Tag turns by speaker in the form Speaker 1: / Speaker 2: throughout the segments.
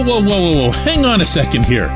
Speaker 1: Whoa, whoa, whoa, whoa. Hang on a second here.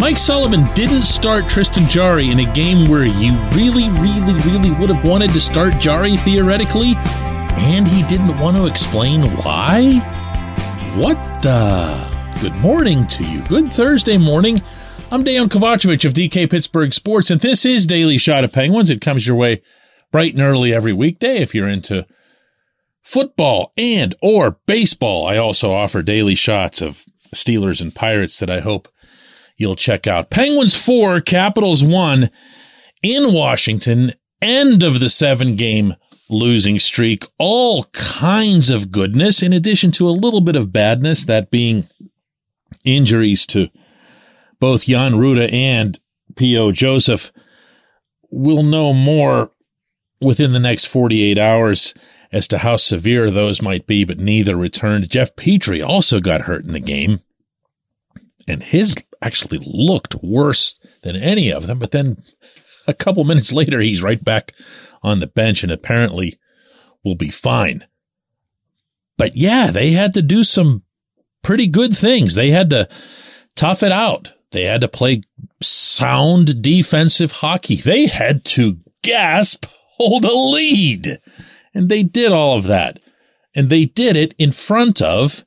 Speaker 1: Mike Sullivan didn't start Tristan Jarry in a game where you really, really, really would have wanted to start Jarry theoretically, and he didn't want to explain why? What the? Good morning to you. Good Thursday morning. I'm Dejan Kovacevic of DK Pittsburgh Sports, and this is Daily Shot of Penguins. It comes your way bright and early every weekday if you're into football and or baseball. I also offer daily shots of Steelers and Pirates that I hope you'll check out. Penguins 4, Capitals 1 in Washington. End of the seven game losing streak. All kinds of goodness in addition to a little bit of badness, that being injuries to both Jan Rutta and P.O. Joseph. We'll know more within the next 48 hours as to how severe those might be, but neither returned. Jeff Petry also got hurt in the game, and his actually looked worse than any of them. But then a couple minutes later, he's right back on the bench and apparently will be fine. But yeah, they had to do some pretty good things. They had to tough it out. They had to play sound defensive hockey. They had to gasp, hold a lead. And they did all of that. And they did it in front of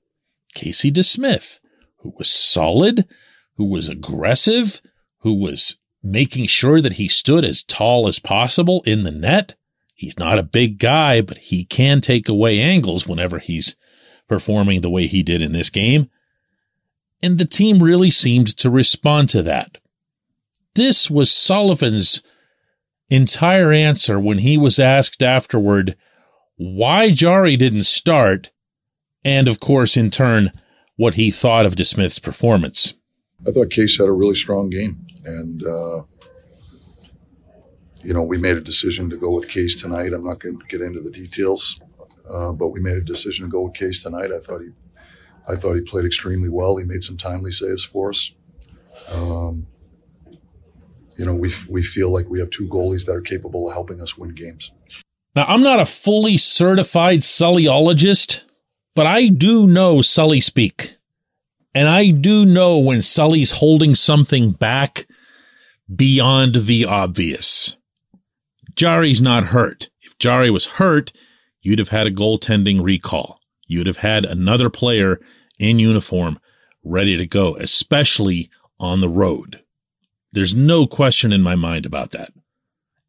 Speaker 1: Casey DeSmith, who was solid, who was aggressive, who was making sure that he stood as tall as possible in the net. He's not a big guy, but he can take away angles whenever he's performing the way he did in this game. And the team really seemed to respond to that. This was Sullivan's entire answer when he was asked afterward why Jarry didn't start, and of course, in turn, what he thought of DeSmith's performance.
Speaker 2: I thought Case had a really strong game, and uh, you know we made a decision to go with Case tonight. I'm not going to get into the details, uh, but we made a decision to go with Case tonight. I thought he, I thought he played extremely well. He made some timely saves for us. Um, you know, we we feel like we have two goalies that are capable of helping us win games.
Speaker 1: Now, I'm not a fully certified Sullyologist, but I do know Sully speak. And I do know when Sully's holding something back beyond the obvious. Jarry's not hurt. If Jarry was hurt, you'd have had a goaltending recall. You'd have had another player in uniform ready to go, especially on the road. There's no question in my mind about that.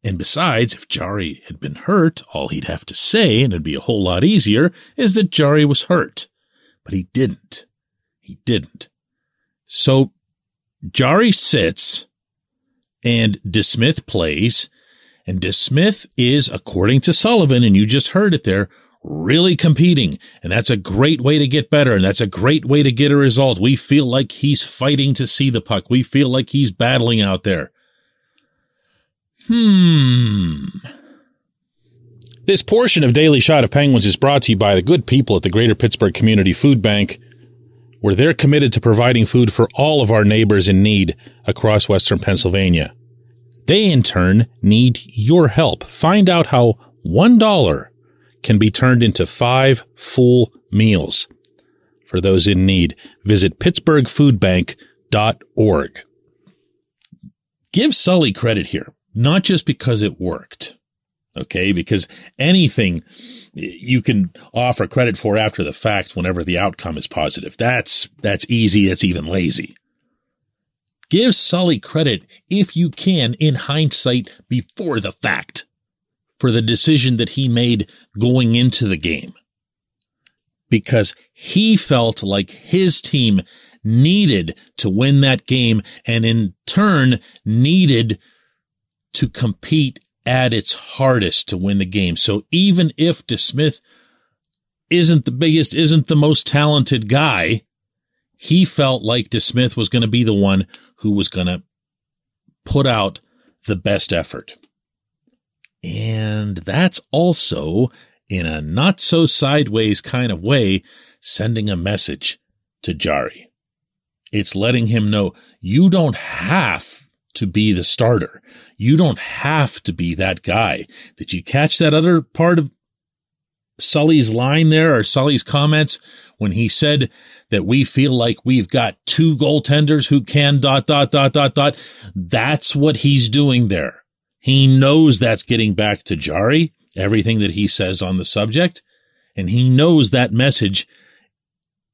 Speaker 1: And besides, if Jarry had been hurt, all he'd have to say, and it'd be a whole lot easier, is that Jarry was hurt. But he didn't. He didn't. So Jarry sits and DeSmith plays, and DeSmith is, according to Sullivan, and you just heard it there, really competing. And that's a great way to get better. And that's a great way to get a result. We feel like he's fighting to see the puck. We feel like he's battling out there. Hmm. This portion of Daily Shot of Penguins is brought to you by the good people at the Greater Pittsburgh Community Food Bank, where they're committed to providing food for all of our neighbors in need across Western Pennsylvania. They, in turn, need your help. Find out how $1 can be turned into five full meals. For those in need, visit pittsburghfoodbank.org. Give Sully credit here not just because it worked. Okay. Because anything you can offer credit for after the fact whenever the outcome is positive. That's, that's easy. That's even lazy. Give Sully credit if you can in hindsight before the fact for the decision that he made going into the game. Because he felt like his team needed to win that game and in turn needed to compete at its hardest to win the game. So even if DeSmith isn't the biggest, isn't the most talented guy, he felt like DeSmith was going to be the one who was going to put out the best effort. And that's also, in a not so sideways kind of way, sending a message to Jarry. It's letting him know you don't have to be the starter. You don't have to be that guy. Did you catch that other part of Sully's line there or Sully's comments when he said that we feel like we've got two goaltenders who can dot, dot, dot, dot, dot. That's what he's doing there. He knows that's getting back to Jarry, everything that he says on the subject, and he knows that message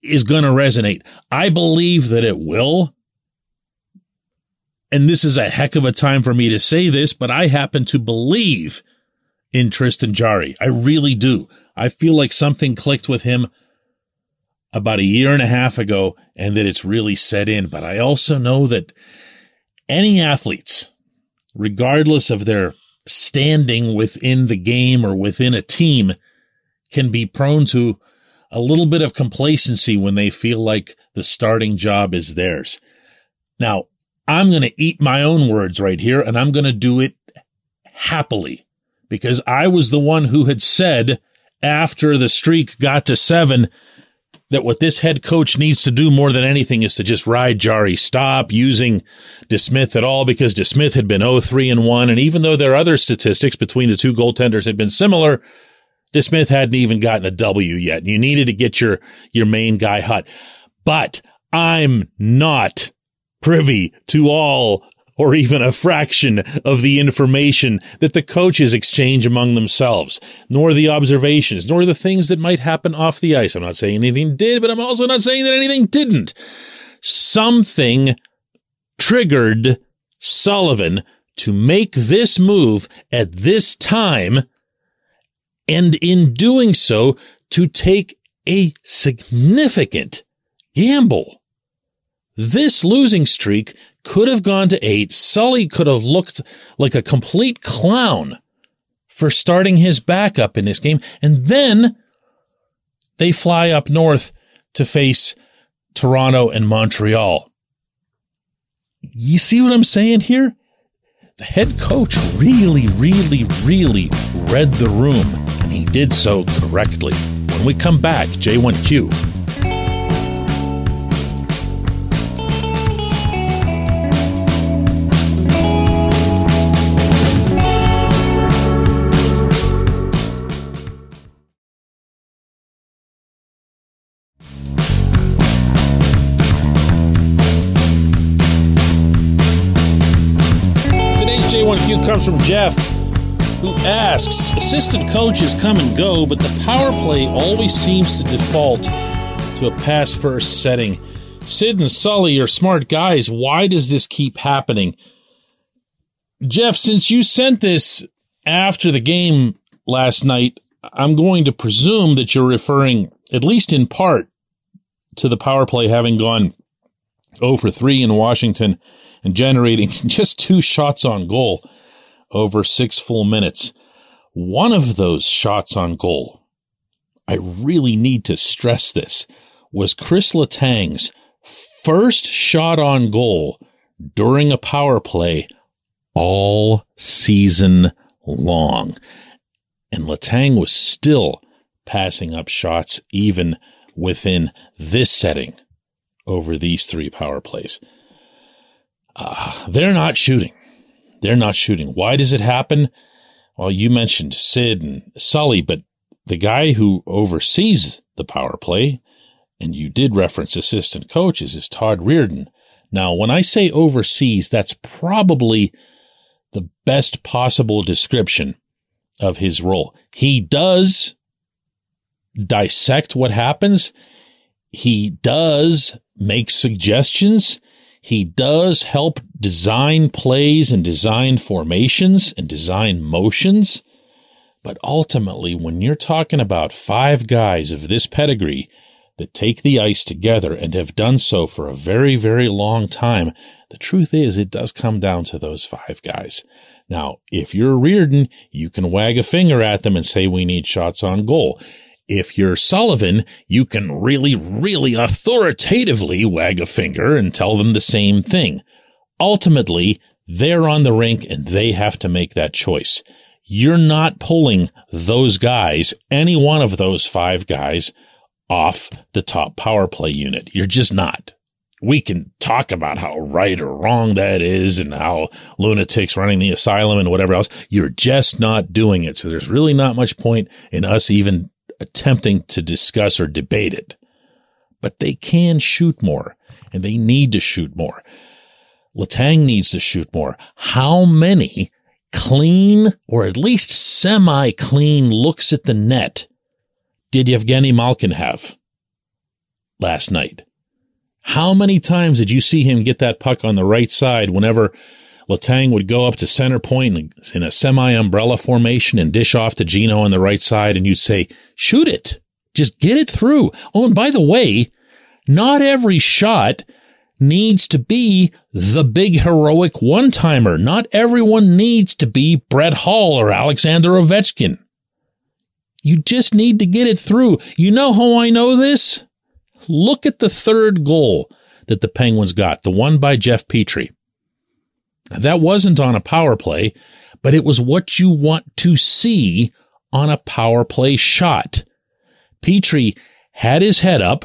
Speaker 1: is going to resonate. I believe that it will. And this is a heck of a time for me to say this, but I happen to believe in Tristan Jarry. I really do. I feel like something clicked with him about a year and a half ago and that it's really set in. But I also know that any athletes, regardless of their standing within the game or within a team, can be prone to a little bit of complacency when they feel like the starting job is theirs. Now, I'm going to eat my own words right here and I'm going to do it happily because I was the one who had said after the streak got to seven that what this head coach needs to do more than anything is to just ride Jarry, stop using DeSmith at all because DeSmith had been 0-3 and 1. And even though their other statistics between the two goaltenders had been similar, DeSmith hadn't even gotten a W yet. You needed to get your, your main guy hot. But I'm not privy to all or even a fraction of the information that the coaches exchange among themselves, nor the observations, nor the things that might happen off the ice. I'm not saying anything did, but I'm also not saying that anything didn't. Something triggered Sullivan to make this move at this time, and in doing so, to take a significant gamble. This losing streak could have gone to eight. Sully could have looked like a complete clown for starting his backup in this game. And then they fly up north to face Toronto and Montreal. You see what I'm saying here? The head coach really, really, really read the room, and he did so correctly. When we come back, J1Q comes from Jeff, who asks Assistant coaches come and go, but the power play always seems to default to a pass first setting. Sid and Sully are smart guys. Why does this keep happening? Jeff, since you sent this after the game last night, I'm going to presume that you're referring, at least in part, to the power play having gone 0 for 3 in Washington and generating just two shots on goal over six full minutes. One of those shots on goal, I really need to stress this, was Chris Letang's first shot on goal during a power play all season long. And Letang was still passing up shots even within this setting over these three power plays. Uh, they're not shooting. They're not shooting. Why does it happen? Well, you mentioned Sid and Sully, but the guy who oversees the power play, and you did reference assistant coaches, is Todd Reirden. Now, when I say oversees, that's probably the best possible description of his role. He does dissect what happens. He does make suggestions. He does help design plays and design formations and design motions. But ultimately, when you're talking about five guys of this pedigree that take the ice together and have done so for a very, very long time, the truth is it does come down to those five guys. Now, if you're Reirden, you can wag a finger at them and say we need shots on goal. If you're Sullivan, you can really, really authoritatively wag a finger and tell them the same thing. Ultimately, they're on the rink and they have to make that choice. You're not pulling those guys, any one of those five guys, off the top power play unit. You're just not. We can talk about how right or wrong that is and how lunatics running the asylum and whatever else. You're just not doing it. So there's really not much point in us even attempting to discuss or debate it. But they can shoot more and they need to shoot more. Letang needs to shoot more. How many clean or at least semi clean looks at the net did Evgeni Malkin have last night? How many times did you see him get that puck on the right side whenever Letang would go up to center point in a semi umbrella formation and dish off to Gino on the right side and you'd say, shoot it. Just get it through. Oh, and by the way, not every shot needs to be the big heroic one timer. Not everyone needs to be Brett Hull or Alexander Ovechkin. You just need to get it through. You know how I know this? Look at the third goal that the Penguins got, the one by Jeff Petry. That wasn't on a power play, but it was what you want to see on a power play shot. Petry had his head up,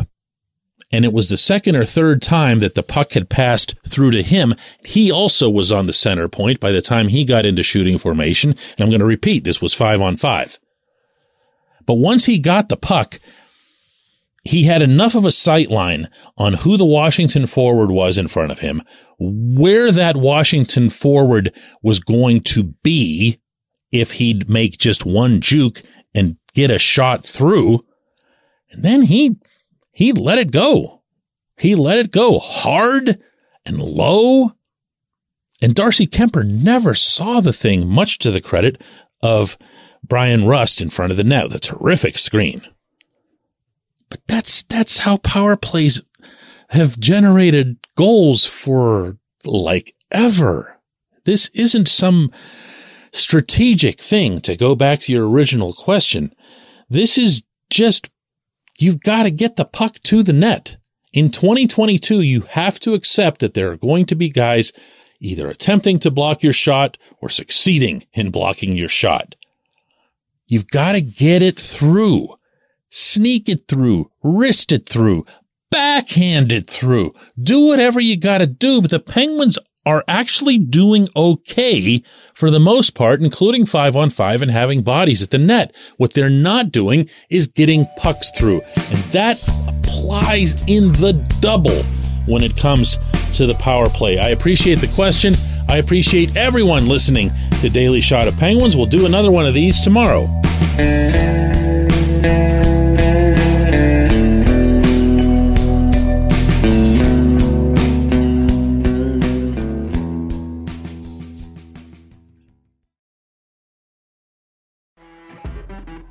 Speaker 1: and it was the second or third time that the puck had passed through to him. He also was on the center point by the time he got into shooting formation. And I'm going to repeat, this was five on five. But once he got the puck, he had enough of a sight line on who the Washington forward was in front of him, where that Washington forward was going to be if he'd make just one juke and get a shot through. And then he, he let it go. He let it go hard and low. And Darcy Kuemper never saw the thing, much to the credit of Bryan Rust in front of the net. The terrific screen. But that's, that's how power plays have generated goals for like ever. This isn't some strategic thing to go back to your original question. This is just, you've got to get the puck to the net. In 2022, you have to accept that there are going to be guys either attempting to block your shot or succeeding in blocking your shot. You've got to get it through sneak it through, wrist it through, backhand it through, do whatever you gotta do. But the Penguins are actually doing okay for the most part, including five on five and having bodies at the net. What they're not doing is getting pucks through. And that applies in the double when it comes to the power play. I appreciate the question. I appreciate everyone listening to Daily Shot of Penguins. We'll do another one of these tomorrow.